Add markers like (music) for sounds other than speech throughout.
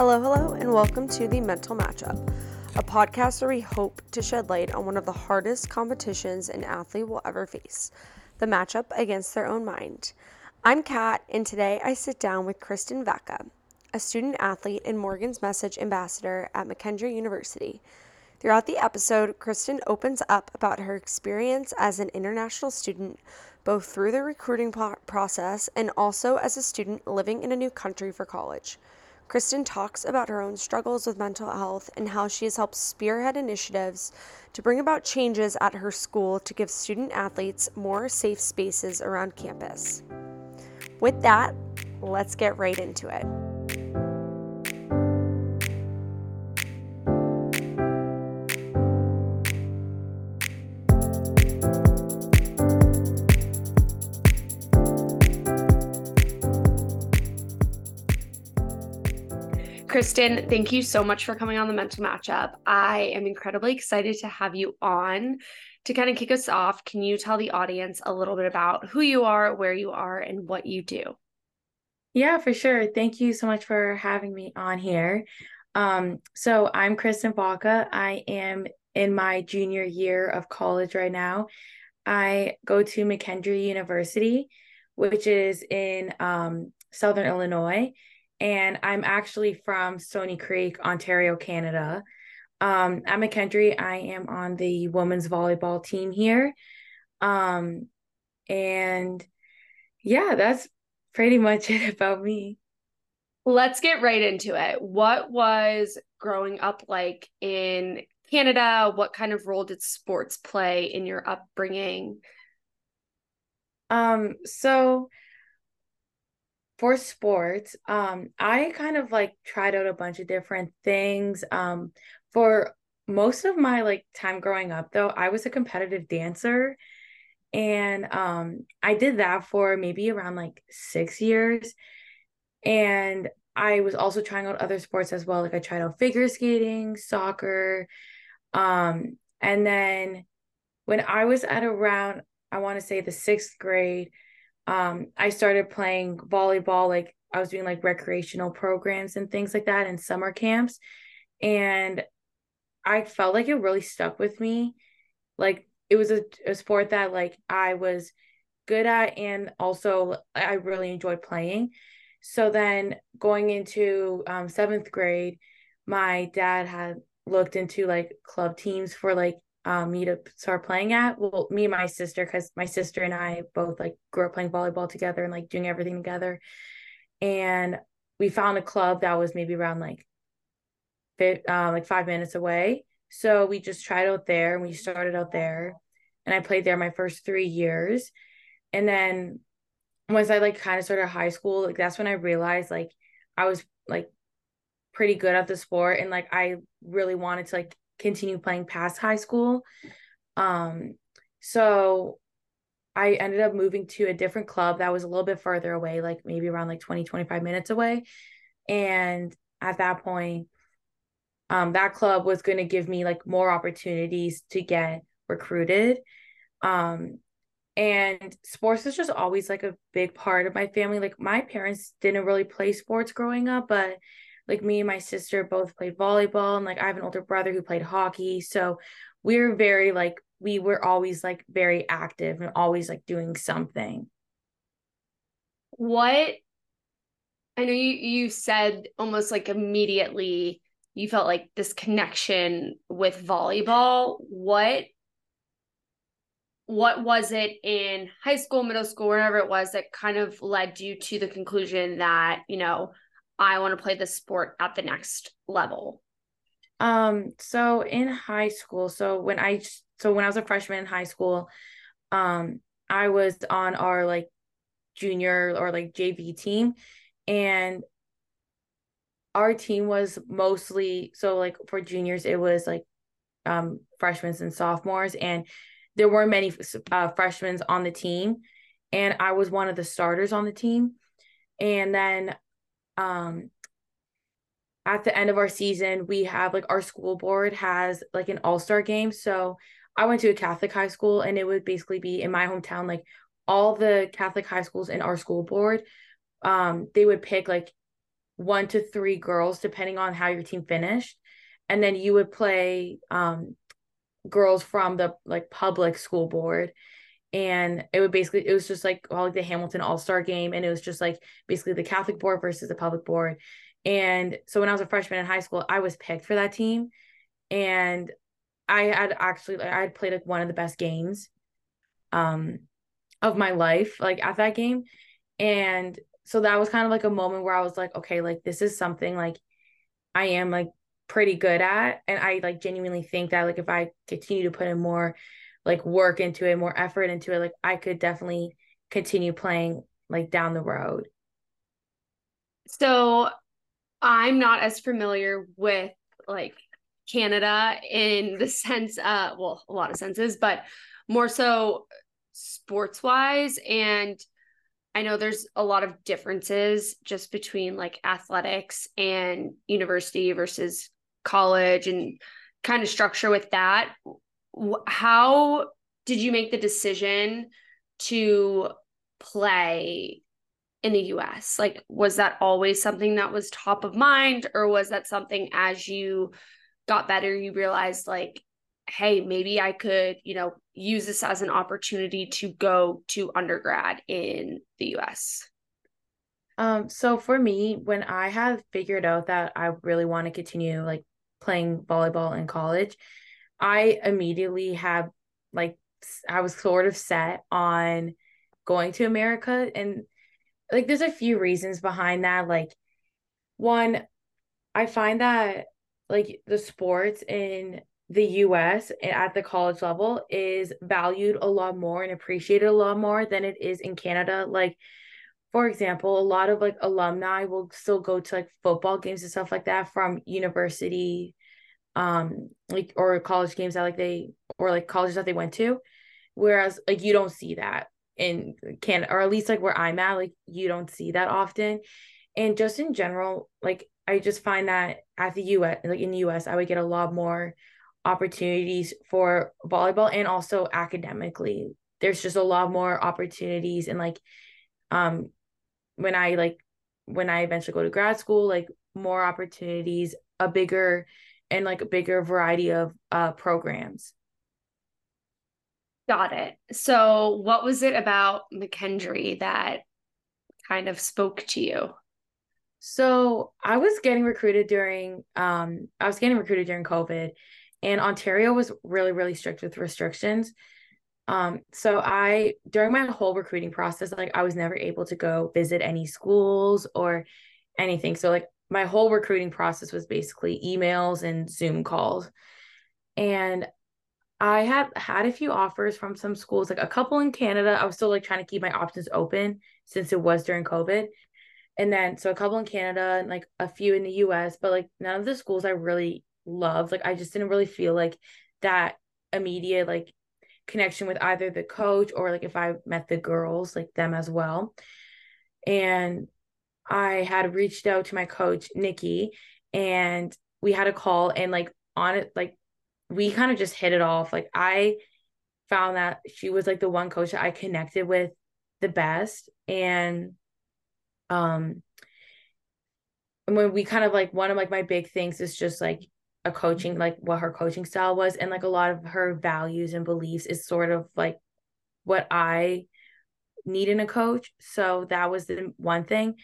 Hello, hello, and welcome to the Mental Matchup, a podcast where we hope to shed light on one of the hardest competitions an athlete will ever face the matchup against their own mind. I'm Kat, and today I sit down with Kristen Vacca, a student athlete and Morgan's Message ambassador at McKendree University. Throughout the episode, Kristen opens up about her experience as an international student, both through the recruiting process and also as a student living in a new country for college. Kristen talks about her own struggles with mental health and how she has helped spearhead initiatives to bring about changes at her school to give student athletes more safe spaces around campus. With that, let's get right into it. Kristen, thank you so much for coming on the mental matchup. I am incredibly excited to have you on. To kind of kick us off, can you tell the audience a little bit about who you are, where you are, and what you do? Yeah, for sure. Thank you so much for having me on here. Um, so I'm Kristen Vacca. I am in my junior year of college right now. I go to McKendree University, which is in um, Southern Illinois and I'm actually from Stoney Creek, Ontario, Canada. Um, at McKendree, I am on the women's volleyball team here. Um, and yeah, that's pretty much (laughs) it about me. Let's get right into it. What was growing up like in Canada? What kind of role did sports play in your upbringing? Um, so for sports, um, I kind of like tried out a bunch of different things. Um, for most of my like time growing up though, I was a competitive dancer and um I did that for maybe around like 6 years. And I was also trying out other sports as well. Like I tried out figure skating, soccer, um and then when I was at around I want to say the 6th grade, um i started playing volleyball like i was doing like recreational programs and things like that in summer camps. And i felt like it really stuck with me. Like it was a, a sport that like i was good at and also i really enjoyed playing. So then going into um, seventh grade my dad had looked into like club teams for like um, me to start playing at. Well, me and my sister, because my sister and I both like grew up playing volleyball together and like doing everything together. And we found a club that was maybe around like fit, uh, like five minutes away. So we just tried out there and we started out there. And I played there my first three years. And then once I like kind of started high school, like that's when I realized like I was like pretty good at the sport and like I really wanted to like continue playing past high school. Um, so I ended up moving to a different club that was a little bit further away, like maybe around like 20, 25 minutes away. And at that point, um, that club was going to give me like more opportunities to get recruited. Um, and sports is just always like a big part of my family. Like my parents didn't really play sports growing up, but like me and my sister both played volleyball and like I have an older brother who played hockey. So we are very like we were always like very active and always like doing something. What I know you you said almost like immediately you felt like this connection with volleyball. What what was it in high school, middle school, wherever it was that kind of led you to the conclusion that, you know, I want to play this sport at the next level? Um, so in high school, so when I so when I was a freshman in high school, um, I was on our like junior or like JV team and our team was mostly so like for juniors it was like um freshmen and sophomores and there were many uh, freshmen on the team and I was one of the starters on the team and then um at the end of our season we have like our school board has like an all-star game. So i went to a catholic high school and it would basically be in my hometown like all the catholic high schools in our school board um they would pick like one to three girls depending on how your team finished. And then you would play um girls from the like public school board and it would basically it was just like all like the Hamilton All-Star game and it was just like basically the Catholic board versus the public board. And so when I was a freshman in high school, I was picked for that team. And I had actually I had played like one of the best games um of my life like at that game. And so that was kind of like a moment where I was like okay like this is something like I am like pretty good at. And I like genuinely think that like if I continue to put in more like work into it, more effort into it, like I could definitely continue playing like down the road. So I'm not as familiar with like Canada in the (laughs) sense uh well a lot of senses but more so sports wise and I know there's a lot of differences just between like athletics and university versus college and kind of structure with that how did you make the decision to play in the US? Like, was that always something that was top of mind, or was that something as you got better, you realized, like, hey, maybe I could, you know, use this as an opportunity to go to undergrad in the US? Um, so for me, when I had figured out that I really want to continue like playing volleyball in college, I immediately have like I was sort of set on going to America and like there's a few reasons behind that like one I find that like the sports in the US at the college level is valued a lot more and appreciated a lot more than it is in Canada like for example a lot of like alumni will still go to like football games and stuff like that from university um like or college games that like they or like colleges that they went to whereas like you don't see that in Canada or at least like where I'm at like you don't see that often. And just in general like I just find that at the US like in the US I would get a lot more opportunities for volleyball and also academically. There's just a lot more opportunities and like um when I like when I eventually go to grad school like more opportunities a bigger and like a bigger variety of uh programs. Got it. So what was it about McKendree that kind of spoke to you? So I was getting recruited during um I was getting recruited during COVID and Ontario was really, really strict with restrictions. Um, so I during my whole recruiting process, like I was never able to go visit any schools or anything. So like my whole recruiting process was basically emails and Zoom calls. And I had had a few offers from some schools, like a couple in Canada. I was still like trying to keep my options open since it was during COVID. And then so a couple in Canada and like a few in the US, but like none of the schools I really loved. Like I just didn't really feel like that immediate like connection with either the coach or like if I met the girls, like them as well. And I had reached out to my coach, Nikki, and we had a call and like on it, like we kind of just hit it off. Like I found that she was like the one coach that I connected with the best. And um and when we kind of like one of like my big things is just like a coaching like what her coaching style was and like a lot of her values and beliefs is sort of like what I need in a coach. So that was the one thing.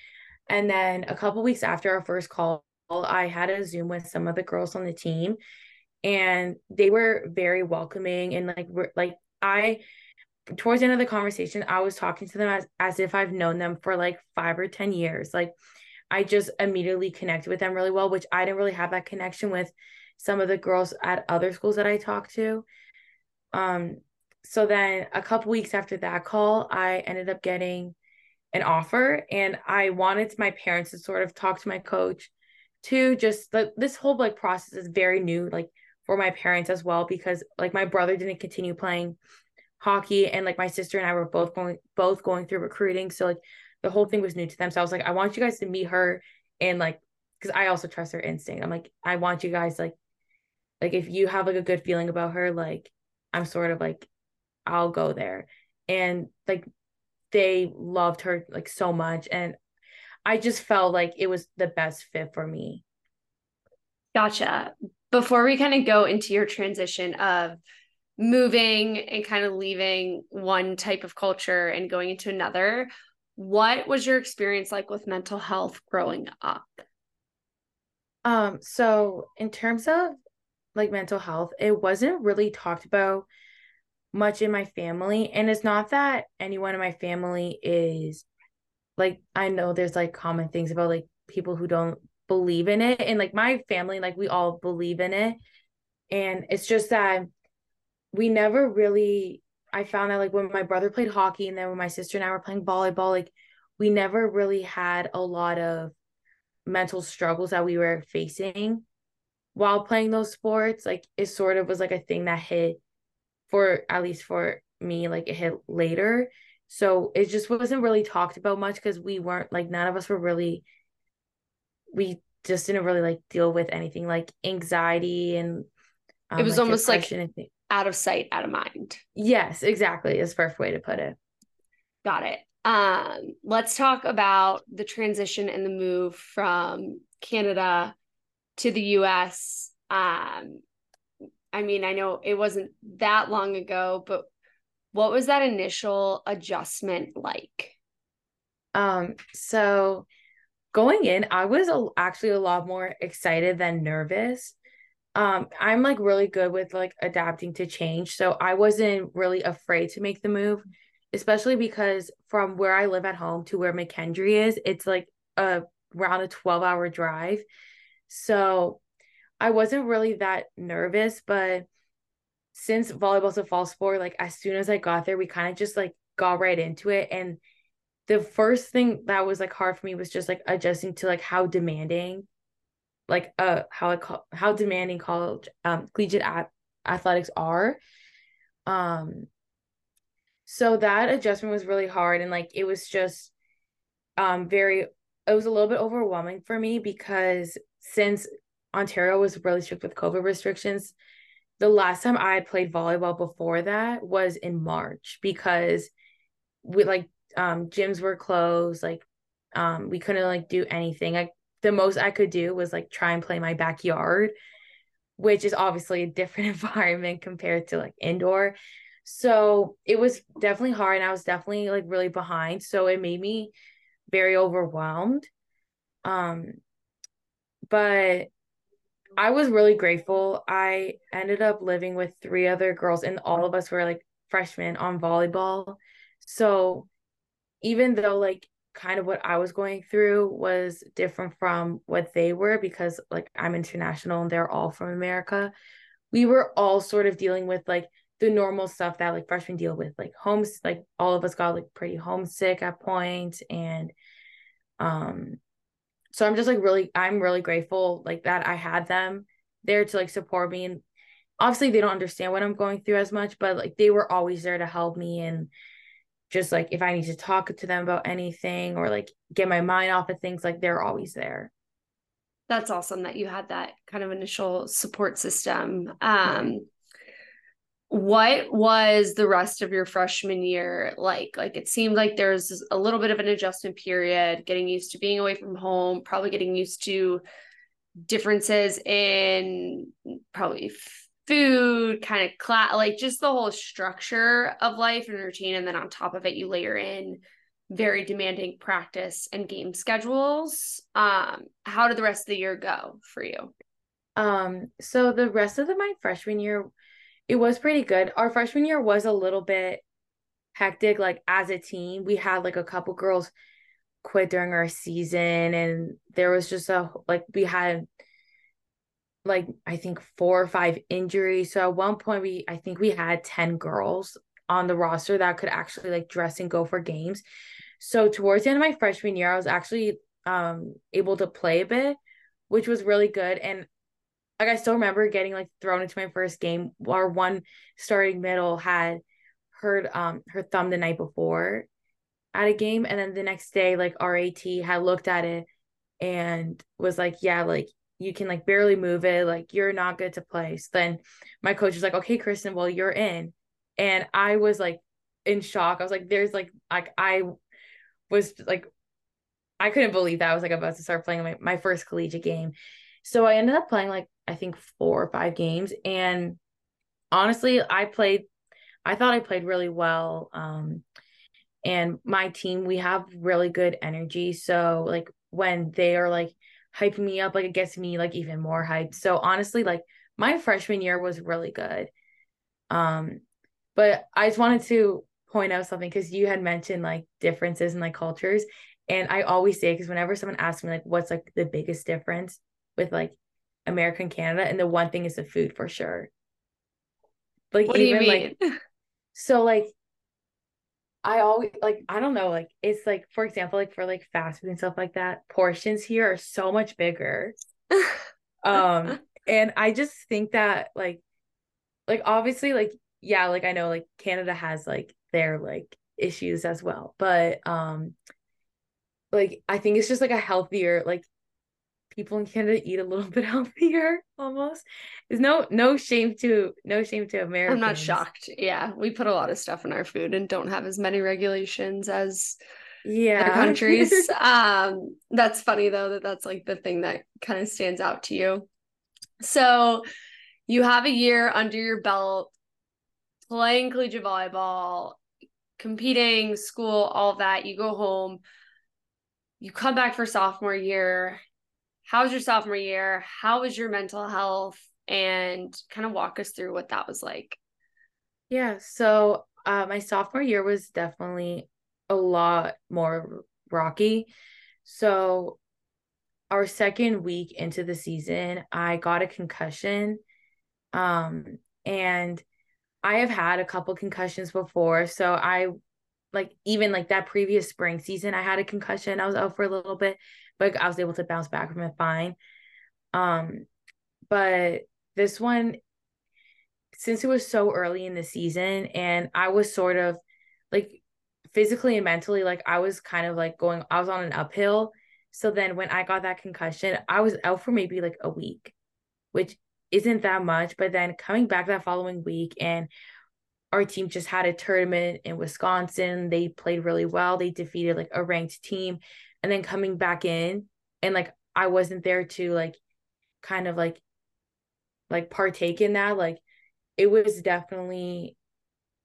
And then a couple weeks after our first call, I had a Zoom with some of the girls on the team and they were very welcoming and like we're like I towards the end of the conversation, I was talking to them as, as if I've known them for like five or 10 years. Like I just immediately connected with them really well, which I didn't really have that connection with some of the girls at other schools that I talked to. Um, so then a couple weeks after that call, I ended up getting an offer and I wanted my parents to sort of talk to my coach too just like this whole like process is very new like for my parents as well because like my brother didn't continue playing hockey and like my sister and I were both going both going through recruiting so like the whole thing was new to them. So I was like I want you guys to meet her and like cuz I also trust her instinct. I'm like I want you guys like like if you have like a good feeling about her like I'm sort of like I'll go there and like they loved her like so much and I just felt like it was the best fit for me. Gotcha. Before we kind of go into your transition of moving and kind of leaving one type of culture and going into another, what was your experience like with mental health growing up? Um, so in terms of like mental health, it wasn't really talked about much in my family. And it's not that anyone in my family is like I know there's like common things about like people who don't believe in it. And like my family, like we all believe in it. And it's just that we never really I found that like when my brother played hockey and then when my sister and I were playing volleyball, like we never really had a lot of mental struggles that we were facing while playing those sports like it sort of was like a thing that hit for at least for me like it hit later. So it just wasn't really talked about much because we weren't like none of us were really we just didn't really like deal with anything like anxiety and um, it was like almost like out of sight out of mind. Yes exactly is perfect way to put it. Got it. Um, let's talk about the transition and the move from Canada to the US. Um, I mean, I know it wasn't that long ago, but what was that initial adjustment like? Um, so going in, I was a, actually a lot more excited than nervous. Um, I'm like really good with like adapting to change, so I wasn't really afraid to make the move especially because from where I live at home to where McKendree is, it's like a around a 12 hour drive. So I wasn't really that nervous, but since volleyball's a fall sport, like as soon as I got there, we kind of just like got right into it. And the first thing that was like hard for me was just like adjusting to like how demanding, like uh how I call how demanding college um collegiate at- athletics are. Um so that adjustment was really hard and like it was just um very it was a little bit overwhelming for me because since Ontario was really strict with COVID restrictions, the last time I played volleyball before that was in March because we like um gyms were closed, like um we couldn't like do anything. Like the most I could do was like try and play my backyard, which is obviously a different (laughs) environment compared to like indoor. So it was definitely hard and I was definitely like really behind. So it made me very overwhelmed. Um but I was really grateful. I ended up living with three other girls and all of us were like freshmen on volleyball. So even though like kind of what I was going through was different from what they were because like I'm international and they're all from America, we were all sort of dealing with like the normal stuff that like freshmen deal with, like homes, like all of us got like pretty homesick at points, and um, so I'm just like really, I'm really grateful like that I had them there to like support me, and obviously they don't understand what I'm going through as much, but like they were always there to help me and just like if I need to talk to them about anything or like get my mind off of things, like they're always there. That's awesome that you had that kind of initial support system. Um, what was the rest of your freshman year like? Like it seemed like there's a little bit of an adjustment period getting used to being away from home probably getting used to differences in probably food kind of class like just the whole structure of life and routine. And then on top of it you layer in very demanding practice and game schedules. Um how did the rest of the year go for you? Um so the rest of the, my freshman year it was pretty good. Our freshman year was a little bit hectic, like as a team. We had like a couple girls quit during our season, and there was just a like we had like I think four or five injuries. So at one point we I think we had 10 girls on the roster that could actually like dress and go for games. So towards the end of my freshman year, I was actually um able to play a bit, which was really good. And like I still remember getting like thrown into my first game. Our one starting middle had heard um her thumb the night before at a game, and then the next day, like our AT had looked at it and was like, "Yeah, like you can like barely move it. Like you're not good to play." So then my coach was like, "Okay, Kristen, well you're in," and I was like in shock. I was like, "There's like like I was like I couldn't believe that I was like about to start playing my, my first collegiate game. So I ended up playing like I think four or five games. And honestly, I played I thought I played really well. Um and my team, we have really good energy. So like when they are like hyping me up, like it gets me like even more hyped. So honestly, like my freshman year was really good. Um, but I just wanted to point out something because you had mentioned like differences in like cultures. And I always say, because whenever someone asks me like what's like the biggest difference with like America and Canada, and the one thing is the food for sure. Like what even like (laughs) so like I always like I don't know like it's like for example like for like fast food and stuff like that portions here are so much bigger (laughs) um and I just think that like like obviously like yeah like I know like Canada has like their like issues as well but um like I think it's just like a healthier like people in Canada eat a little (laughs) bit healthier almost. There's no no shame to no shame to America. I'm not shocked. Yeah, we put a lot of stuff in our food and don't have as many regulations as yeah other countries. (laughs) um, that's funny though that that's like the thing that kind of stands out to you. So you have a year under your belt playing collegiate volleyball, competing, school, all that. You go home. You come back for sophomore year how was your sophomore year? How was your mental health? And kind of walk us through what that was like. Yeah. So uh, my sophomore year was definitely a lot more rocky. So our second week into the season, I got a concussion. Um, and I have had a couple concussions before. So I like even like that previous spring season, I had a concussion. I was out for a little bit but I was able to bounce back from it fine. Um, but this one, since it was so early in the season, and I was sort of like physically and mentally, like I was kind of like going, I was on an uphill. So then when I got that concussion, I was out for maybe like a week, which isn't that much. But then coming back that following week and our team just had a tournament in Wisconsin. They played really well. They defeated like a ranked team and then coming back in and like I wasn't there to like kind of like like partake in that like it was definitely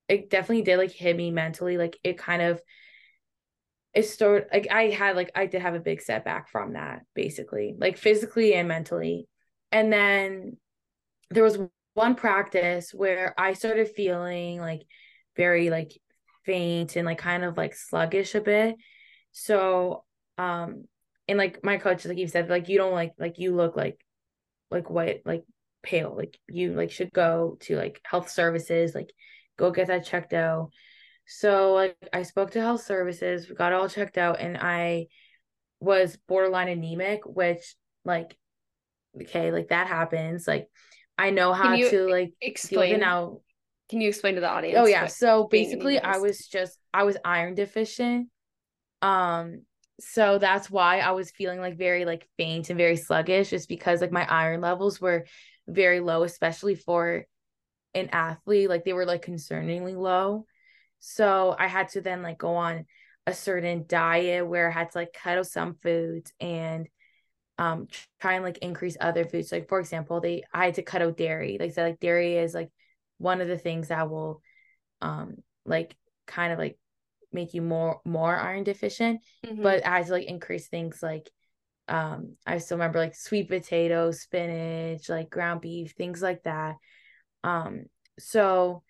it definitely did like hit me mentally like it kind of it started like I had like I did have a big setback from that basically like physically and mentally. And then there was one practice where I started feeling like very like faint and like kind of like sluggish a bit. So um and like my coach like you said like you don't like like you look like like white like pale like you like should go to like health services like go get that checked out. So like i spoke to health services we got all checked out and i was borderline anemic which like okay like that happens like i know how to like explain now. Can you explain to the audience oh yeah so basically i was just i was iron deficient um so that's why I was feeling like very like faint and very sluggish just because like my iron levels were very low especially for an athlete like they were like concerningly low. So I had to then like go on a certain diet where I had to like cut out some foods and um try and like increase other foods. Like for example they I had to cut out dairy. Like said like dairy is like one of the things that will um like kind of like make you more more iron deficient mm-hmm. but I had to like increase things like um I still remember like sweet potato spinach, like ground beef, things like that. Um so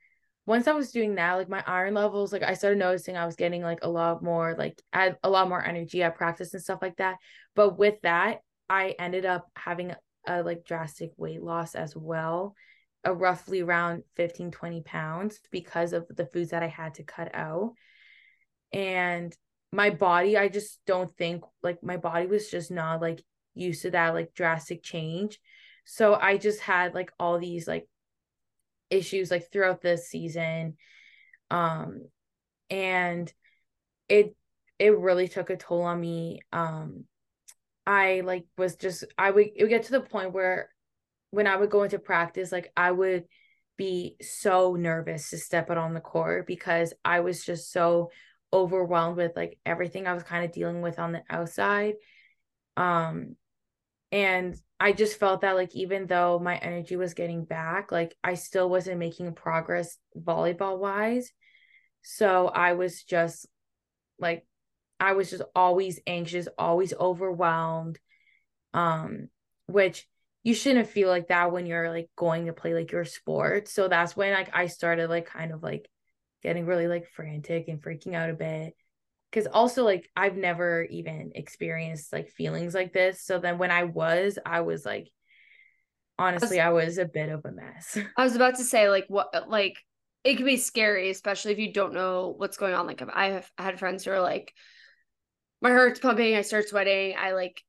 once I was doing that, like my iron levels, like I started noticing I was getting like a lot more like I had a lot more energy at practice and stuff like that. But with that, I ended up having a like drastic weight loss as well, a roughly around 15, 20 pounds because of the foods that I had to cut out and my body i just don't think like my body was just not like used to that like drastic change. So i just had like all these like issues like throughout the season. Um and it it really took a toll on me. Um i like was just i would it would get to the point where when i would go into practice like i would be so nervous to step out on the court because i was just so overwhelmed with like everything I was kind of dealing with on the outside. Um and I just felt that like even though my energy was getting back, like I still wasn't making progress volleyball wise. So I was just like I was just always anxious, always overwhelmed. Um which you shouldn't feel like that when you're like going to play like your sport. So that's when like I started like kind of like getting really like frantic and freaking out a bit because also like I've never even experienced like feelings like this. So then when I was, I was like honestly, I was, I was a bit of a mess. (laughs) I was about to say like what like it can be scary, especially if you don't know what's going on. Like I have had friends who are like, my heart's pumping, I start sweating, I like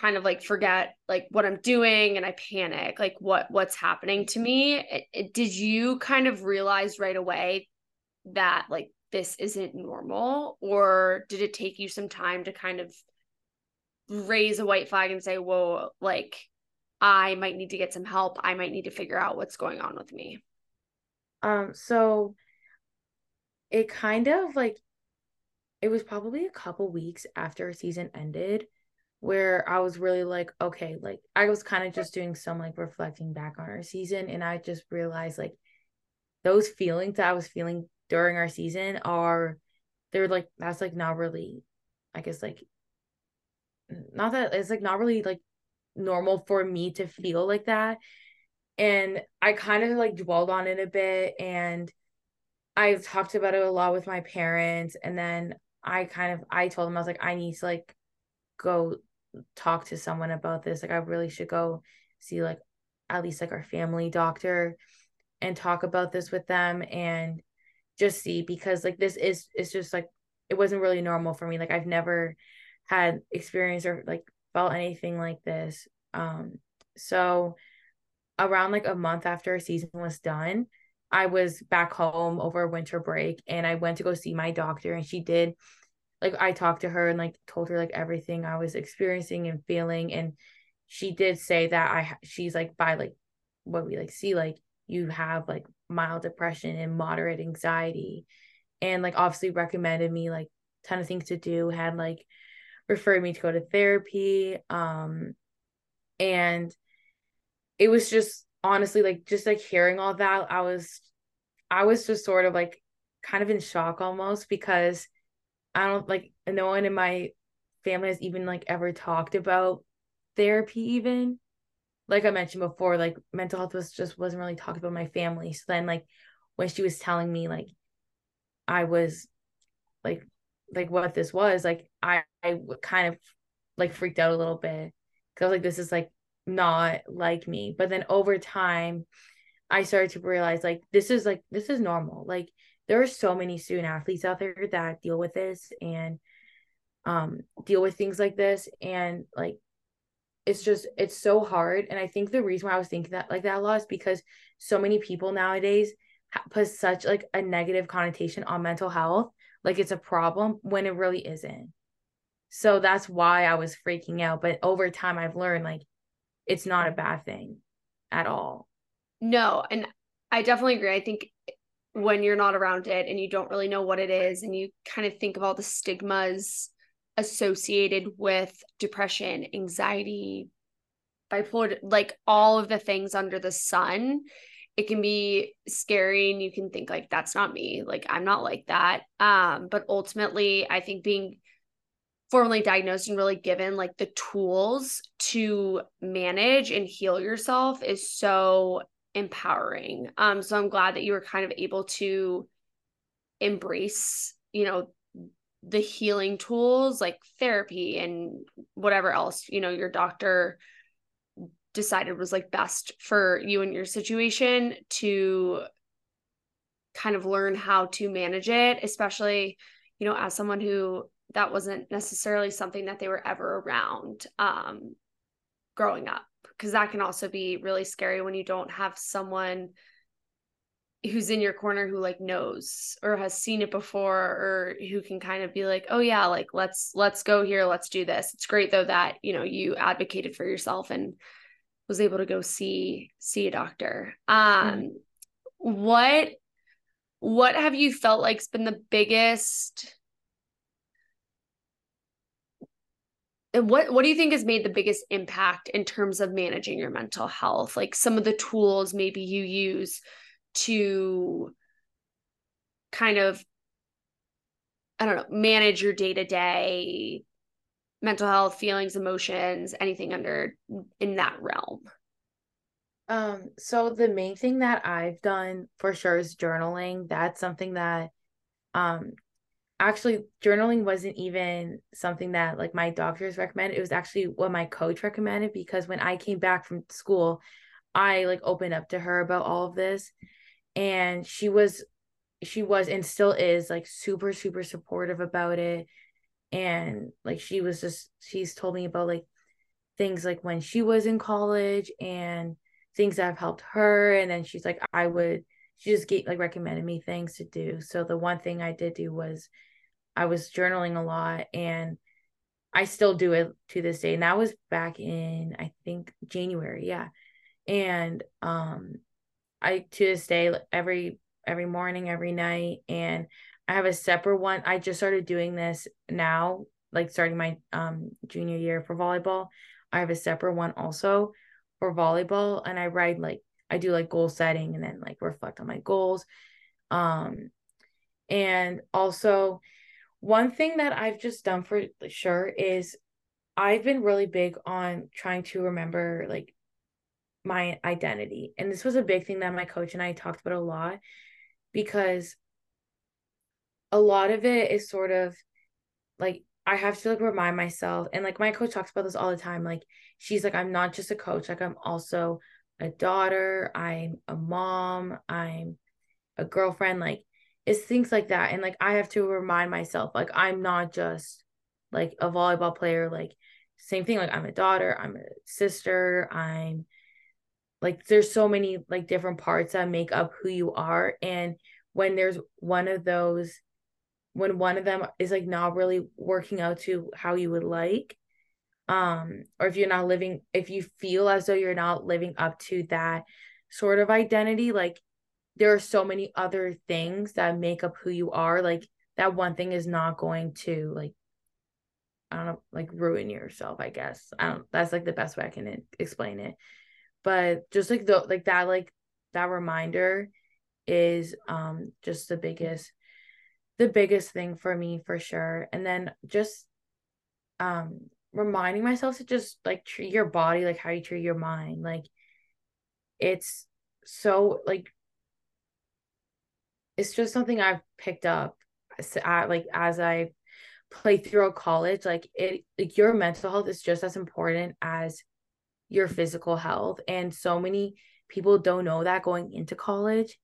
kind of like forget like what I'm doing and I panic, like what what's happening to me. It, it, did you kind of realize right away that like this isn't normal? Or did it take you some time to kind of raise a white flag and say whoa like i might need to get some help. I might need to figure out what's going on with me um so it kind of like it was probably a couple weeks after a season ended where I was really like, okay, like I was kind of just doing some like reflecting back on our season and I just realized like those feelings that I was feeling during our season are they're like that's like not really I guess like not that it's like not really like normal for me to feel like that. And I kind of like dwelled on it a bit and I talked about it a lot with my parents and then I kind of I told them I was like I need to like go talk to someone about this like I really should go see like at least like our family doctor and talk about this with them and just see because like this is it's just like it wasn't really normal for me like I've never had experience or like felt anything like this um so around like a month after a season was done I was back home over winter break and I went to go see my doctor and she did like I talked to her and like told her like everything I was experiencing and feeling and she did say that I she's like by like what we like see like you have like mild depression and moderate anxiety. And like obviously recommended me like ton of things to do had like referred me to go to therapy um and it was just honestly like just like hearing all that i was i was just sort of like kind of in shock almost because i don't like no one in my family has even like ever talked about therapy even like I mentioned before, like mental health was just wasn't really talked about my family. So then like when she was telling me like I was like like what this was, like I I kind of like freaked out a little bit because I was like this is like not like me. But then over time I started to realize like this is like this is normal. Like there are so many student athletes out there that deal with this and um deal with things like this and like it's just it's so hard. And i think the reason why i was thinking that like that a lot is because so many people nowadays put such like a negative connotation on mental health like it's a problem when it really isn't. So that's why i was freaking out. But over time i've learned like it's not a bad thing at all. No and i definitely agree. I think when you're not around it and you don't really know what it is and you kind of think of all the stigmas associated with depression, anxiety, bipolar, like all of the things under the sun. It can be scary and you can think like that's not me, like I'm not like that. Um but ultimately I think being formally diagnosed and really given like the tools to manage and heal yourself is so empowering. Um so I'm glad that you were kind of able to embrace, you know, the healing tools like therapy and whatever else you know your doctor decided was like best for you and your situation to kind of learn how to manage it especially you know as someone who that wasn't necessarily something that they were ever around um growing up because that can also be really scary when you don't have someone who's in your corner who like knows or has seen it before or who can kind of be like oh yeah like let's let's go here let's do this. It's great though that you know you advocated for yourself and was able to go see see a doctor. Mm-hmm. Um mm-hmm. what what have you felt like's been the biggest what what do you think has made the biggest impact in terms of managing your mental health? Like some of the tools maybe you use to kind of i don't know manage your day to day mental health feelings emotions anything under in that realm. Um so the main thing that i've done for sure is journaling. That's something that um actually journaling wasn't even something that like my doctors recommended. It was actually what my coach recommended because when I came back from school, I like opened up to her about all of this and she was she was and still is like super super supportive about it and like she was just she's told me about like things like when she was in college and things that have helped her and then she's like I would she just gave like recommended me things to do so the one thing I did do was I was journaling a lot and I still do it to this day. And that was back in I think January, yeah. And um I to this day every every morning, every night and I have a separate one. I just started doing this now, like starting my um junior year for volleyball. I have a separate one also for volleyball and I write like I do like goal setting and then like reflect on my goals. Um and also one thing that I've just done for sure is I've been really big on trying to remember like my identity. And this was a big thing that my coach and I talked about a lot because a lot of it is sort of like I have to like remind myself and like my coach talks about this all the time like she's like I'm not just a coach like I'm also a daughter, I'm a mom, I'm a girlfriend like it's things like that and like i have to remind myself like i'm not just like a volleyball player like same thing like i'm a daughter i'm a sister i'm like there's so many like different parts that make up who you are and when there's one of those when one of them is like not really working out to how you would like um or if you're not living if you feel as though you're not living up to that sort of identity like there are so many other things that make up who you are like that one thing is not going to like i don't know like ruin yourself i guess. I don't that's like the best way i can explain it but just like the like that like that reminder is um just the biggest the biggest thing for me for sure and then just um reminding myself to just like treat your body like how you treat your mind like it's so like it's just something I've picked up at, like as I play through college. Like it, like your mental health is just as important as your physical health, and so many people don't know that going into college,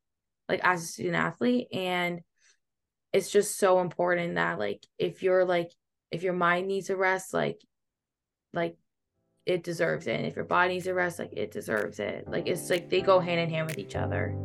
like as a student athlete, and it's just so important that like if you're like if your mind needs a rest, like like it deserves it. And if your body needs a rest, like it deserves it. Like it's like they go hand in hand with each other.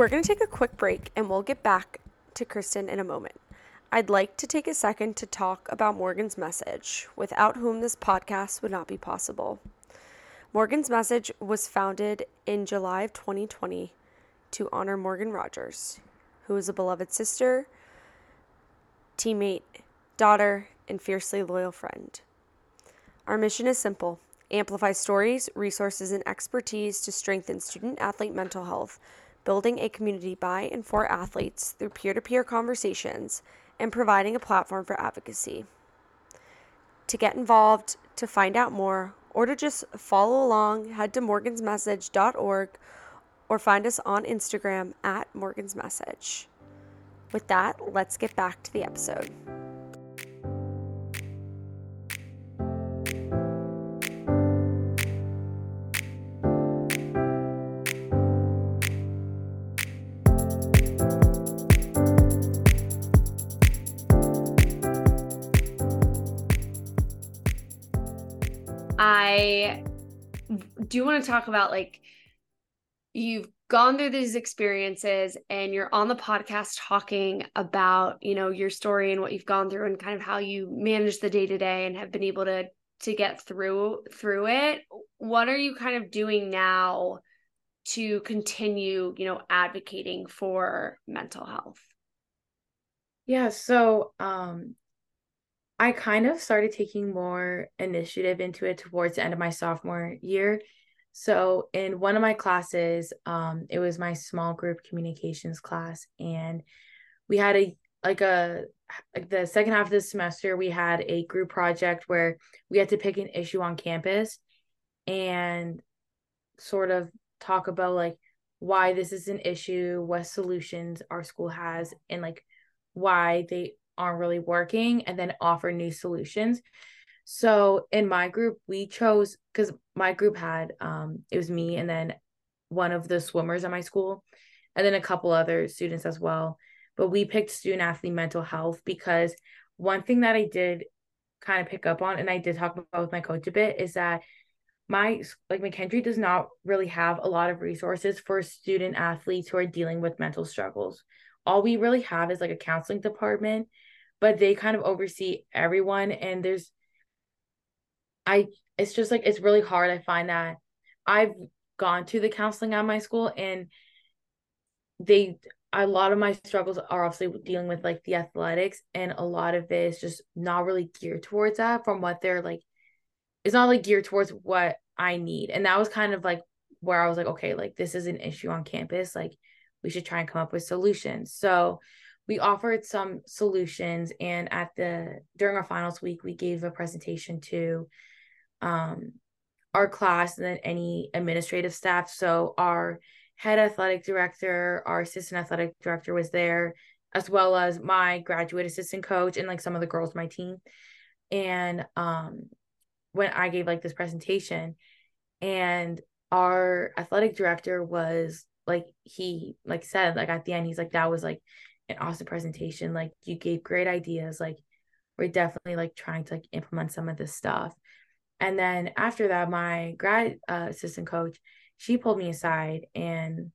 We're going to take a quick break and we'll get back to Kristen in a moment. I'd like to take a second to talk about Morgan's Message, without whom this podcast would not be possible. Morgan's Message was founded in July of 2020 to honor Morgan Rodgers, who is a beloved sister, teammate, daughter, and fiercely loyal friend. Our mission is simple amplify stories, resources, and expertise to strengthen student athlete mental health building a community by and for athletes through peer to peer conversations, and providing a platform for advocacy. To get involved, to find out more, or to just follow along, head to morgansmessage.org or find us on Instagram at morgansmessage. With that, let's get back to the episode. I do want to talk about like you've gone through these experiences and you're on the podcast talking about, you know, your story and what you've gone through and kind of how you manage the day to day and have been able to to get through through it, what are you kind of doing now to continue, you know, advocating for mental health? Yeah, so um I kind of started taking more initiative into it towards the end of my sophomore year. So in one of my classes, um, it was my small group communications class, and we had a like a like the second half of the semester we had a group project where we had to pick an issue on campus and sort of talk about like why this is an issue, what solutions our school has, and like why they aren't really working, and then offer new solutions. So in my group, we chose because my group had um it was me and then one of the swimmers at my school, and then a couple other students as well. But we picked student athlete mental health because one thing that I did kind of pick up on, and I did talk about with my coach a bit, is that my like McKendree does not really have a lot of resources for student athletes who are dealing with mental struggles. All we really have is like a counseling department, but they kind of oversee everyone and there's I it's just like it's really hard. I find that I've gone to the counseling at my school and they a lot of my struggles are obviously dealing with like the athletics and a lot of it is just not really geared towards that from what they're like it's not like geared towards what I need. And that was kind of like where I was like, okay, like this is an issue on campus. Like we should try and come up with solutions. So we offered some solutions and at the during our finals week we gave a presentation to um our class and then any administrative staff. So our head athletic director, our assistant athletic director was there, as well as my graduate assistant coach and like some of the girls my team. And um when I gave like this presentation and our athletic director was like he like said like at the end he's like that was like an awesome presentation. Like you gave great ideas. Like we're definitely like trying to like implement some of this stuff. And then after that my grad uh, assistant coach she pulled me aside and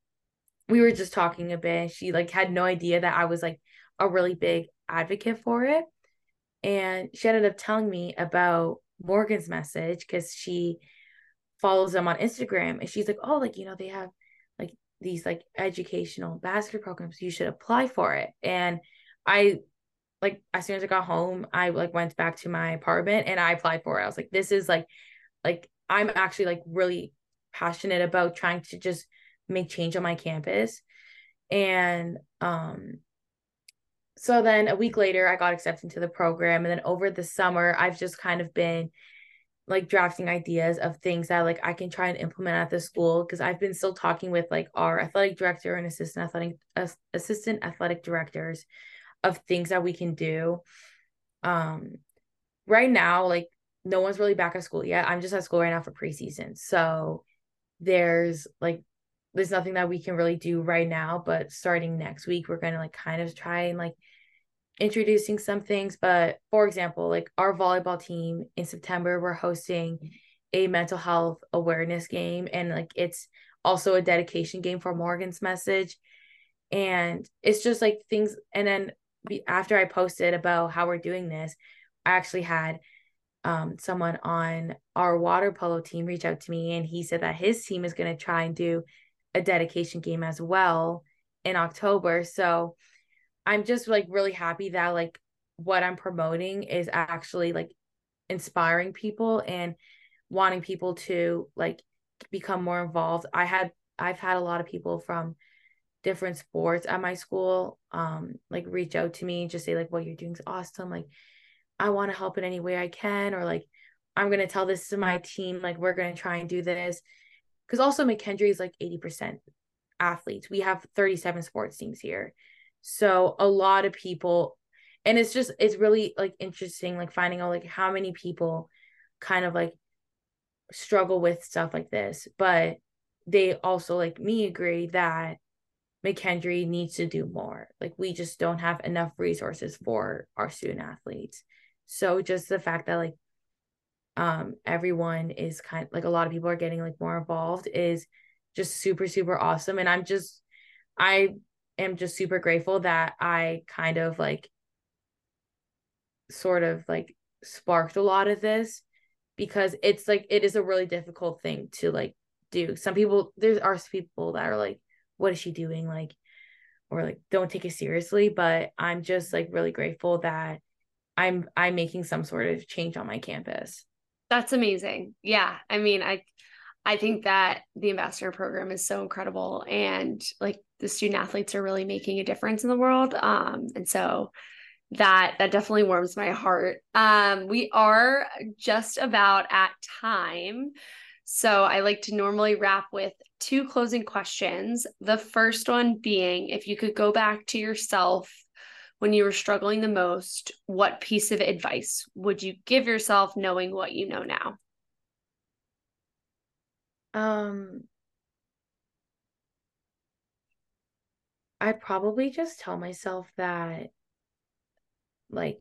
we were just talking a bit. She like had no idea that i was like a really big advocate for it. And she ended up telling me about Morgan's message because she follows them on Instagram and she's like, oh, like, you know, they have these like educational ambassador programs. You should apply for it. And I like as soon as I got home, I like went back to my apartment and I applied for it. I was like, this is like like I'm actually like really passionate about trying to just make change on my campus. And um so then a week later i got accepted into the program and then over the summer i've just kind of been like drafting ideas of things that like i can try and implement at the school because i've been still talking with like our athletic director and assistant athletic uh, assistant athletic directors of things that we can do. Um right now like no one's really back at school yet. I'm just at school right now for preseason. So there's like there's nothing that we can really do right now but starting next week we're going to like kind of try and like introducing some things but for example like our volleyball team in september we're hosting a mental health awareness game and like it's also a dedication game for morgan's message and it's just like things and then after i posted about how we're doing this i actually had um, someone on our water polo team reach out to me and he said that his team is going to try and do a dedication game as well in October. So I'm just like really happy that like what I'm promoting is actually like inspiring people and wanting people to like become more involved. I had I've had a lot of people from different sports at my school um like reach out to me just say like what you're doing is awesome like I want to help in any way I can or like I'm going to tell this to my team like we're going to try and do this because also McKendree is like 80% athletes. We have 37 sports teams here. So a lot of people and it's just it's really like interesting like finding out like how many people kind of like struggle with stuff like this, but they also like me agree that McKendree needs to do more. Like we just don't have enough resources for our student athletes. So just the fact that like um everyone is kind of, like a lot of people are getting like more involved is just super, super awesome. And I'm just, I am just super grateful that I kind of like sort of like sparked a lot of this because it's like it is a really difficult thing to like do. Some people there are people that are like, what is she doing? Like, or like don't take it seriously. But I'm just like really grateful that I'm I'm making some sort of change on my campus. That's amazing. Yeah. I mean, I I think that the ambassador program is so incredible and like the student athletes are really making a difference in the world. Um, and so that that definitely warms my heart. Um, we are just about at time. So I like to normally wrap with two closing questions. The first one being if you could go back to yourself when you were struggling the most, what piece of advice would you give yourself knowing what you know now? Um, I'd probably just tell myself that, like,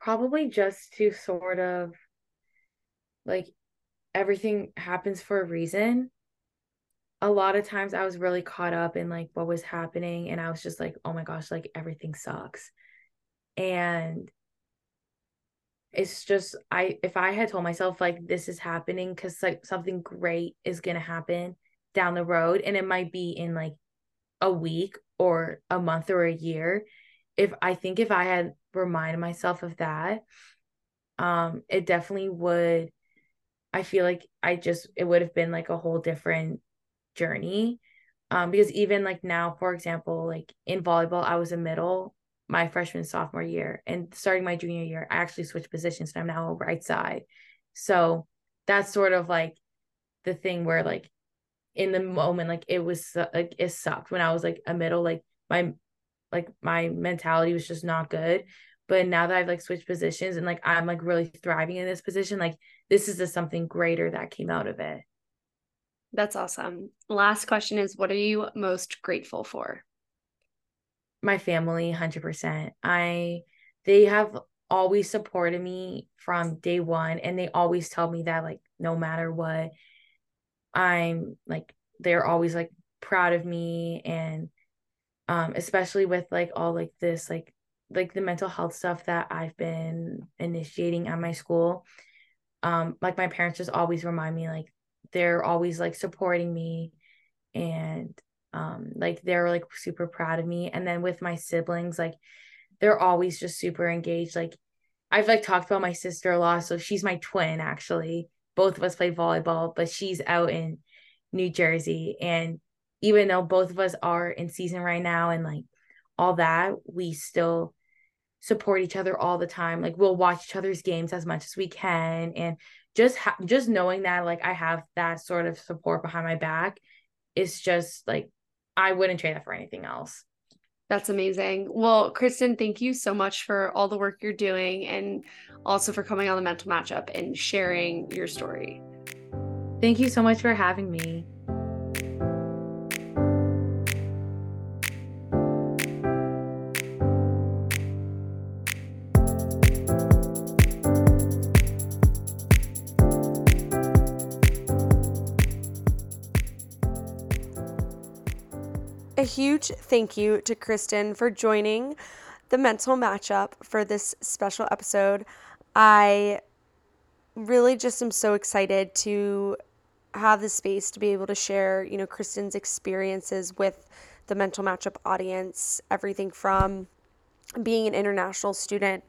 probably just to sort of like everything happens for a reason. A lot of times I was really caught up in like what was happening and I was just like, oh my gosh, like everything sucks. And it's just I if I had told myself like this is happening because like something great is gonna happen down the road and it might be in like a week or a month or a year. If I think if I had reminded myself of that, um, it definitely would I feel like I just it would have been like a whole different journey. Um, because even like now, for example, like in volleyball, I was a middle my freshman sophomore year and starting my junior year i actually switched positions and i'm now on right side. So that's sort of like the thing where like in the moment like it was like it sucked when i was like a middle like my like my mentality was just not good. But now that i've like switched positions and like i'm like really thriving in this position like this is just something greater that came out of it. That's awesome. Last question is what are you most grateful for my family 100%. I they have always supported me from day 1 and they always tell me that like no matter what I'm like they're always like proud of me and um especially with like all like this like like the mental health stuff that I've been initiating at my school um like my parents just always remind me like they're always like supporting me and um like they're like super proud of me. And then with my siblings like they're always just super engaged. Like I've like talked about my sister a lot. So she's my twin actually. Both of us play volleyball but she's out in New Jersey. And even though both of us are in season right now and like all that we still support each other all the time. Like we'll watch each other's games as much as we can. And just ha- just knowing that like I have that sort of support behind my back is just like I wouldn't trade that for anything else. That's amazing. Well, Kristen, thank you so much for all the work you're doing and also for coming on the mental matchup and sharing your story. Thank you so much for having me. Huge thank you to Kristen for joining the mental matchup for this special episode. I really just am so excited to have the space to be able to share, you know, Kristen's experiences with the mental matchup audience, everything from being an international student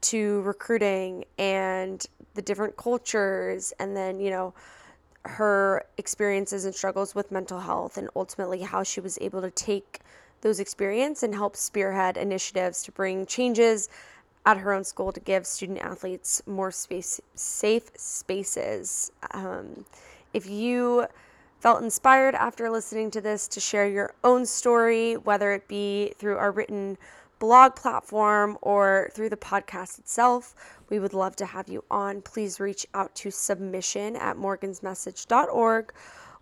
to recruiting and the different cultures and then, you know, her experiences and struggles with mental health and ultimately how she was able to take those experiences and help spearhead initiatives to bring changes at her own school to give student athletes more space safe spaces. Um, if you felt inspired after listening to this to share your own story whether it be through our written blog platform or through the podcast itself we would love to have you on. Please reach out to submission at morgansmessage.org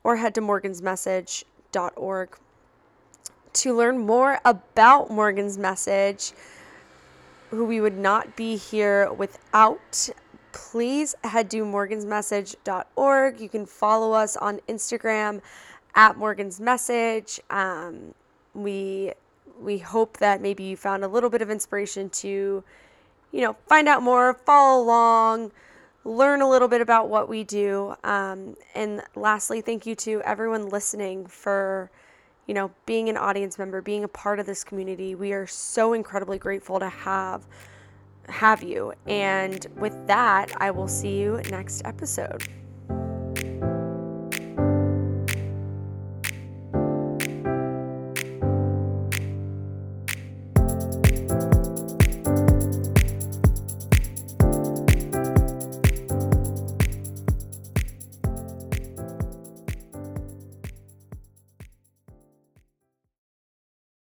or head to morgansmessage.org. To learn more about Morgan's Message, who we would not be here without, please head to morgansmessage.org. You can follow us on Instagram at Morgan's Message. Um, we we hope that maybe you found a little bit of inspiration to, you know, find out more, follow along, learn a little bit about what we do. Um, and lastly, thank you to everyone listening for, you know, being an audience member, being a part of this community. We are so incredibly grateful to have have you. And with that, I will see you next episode.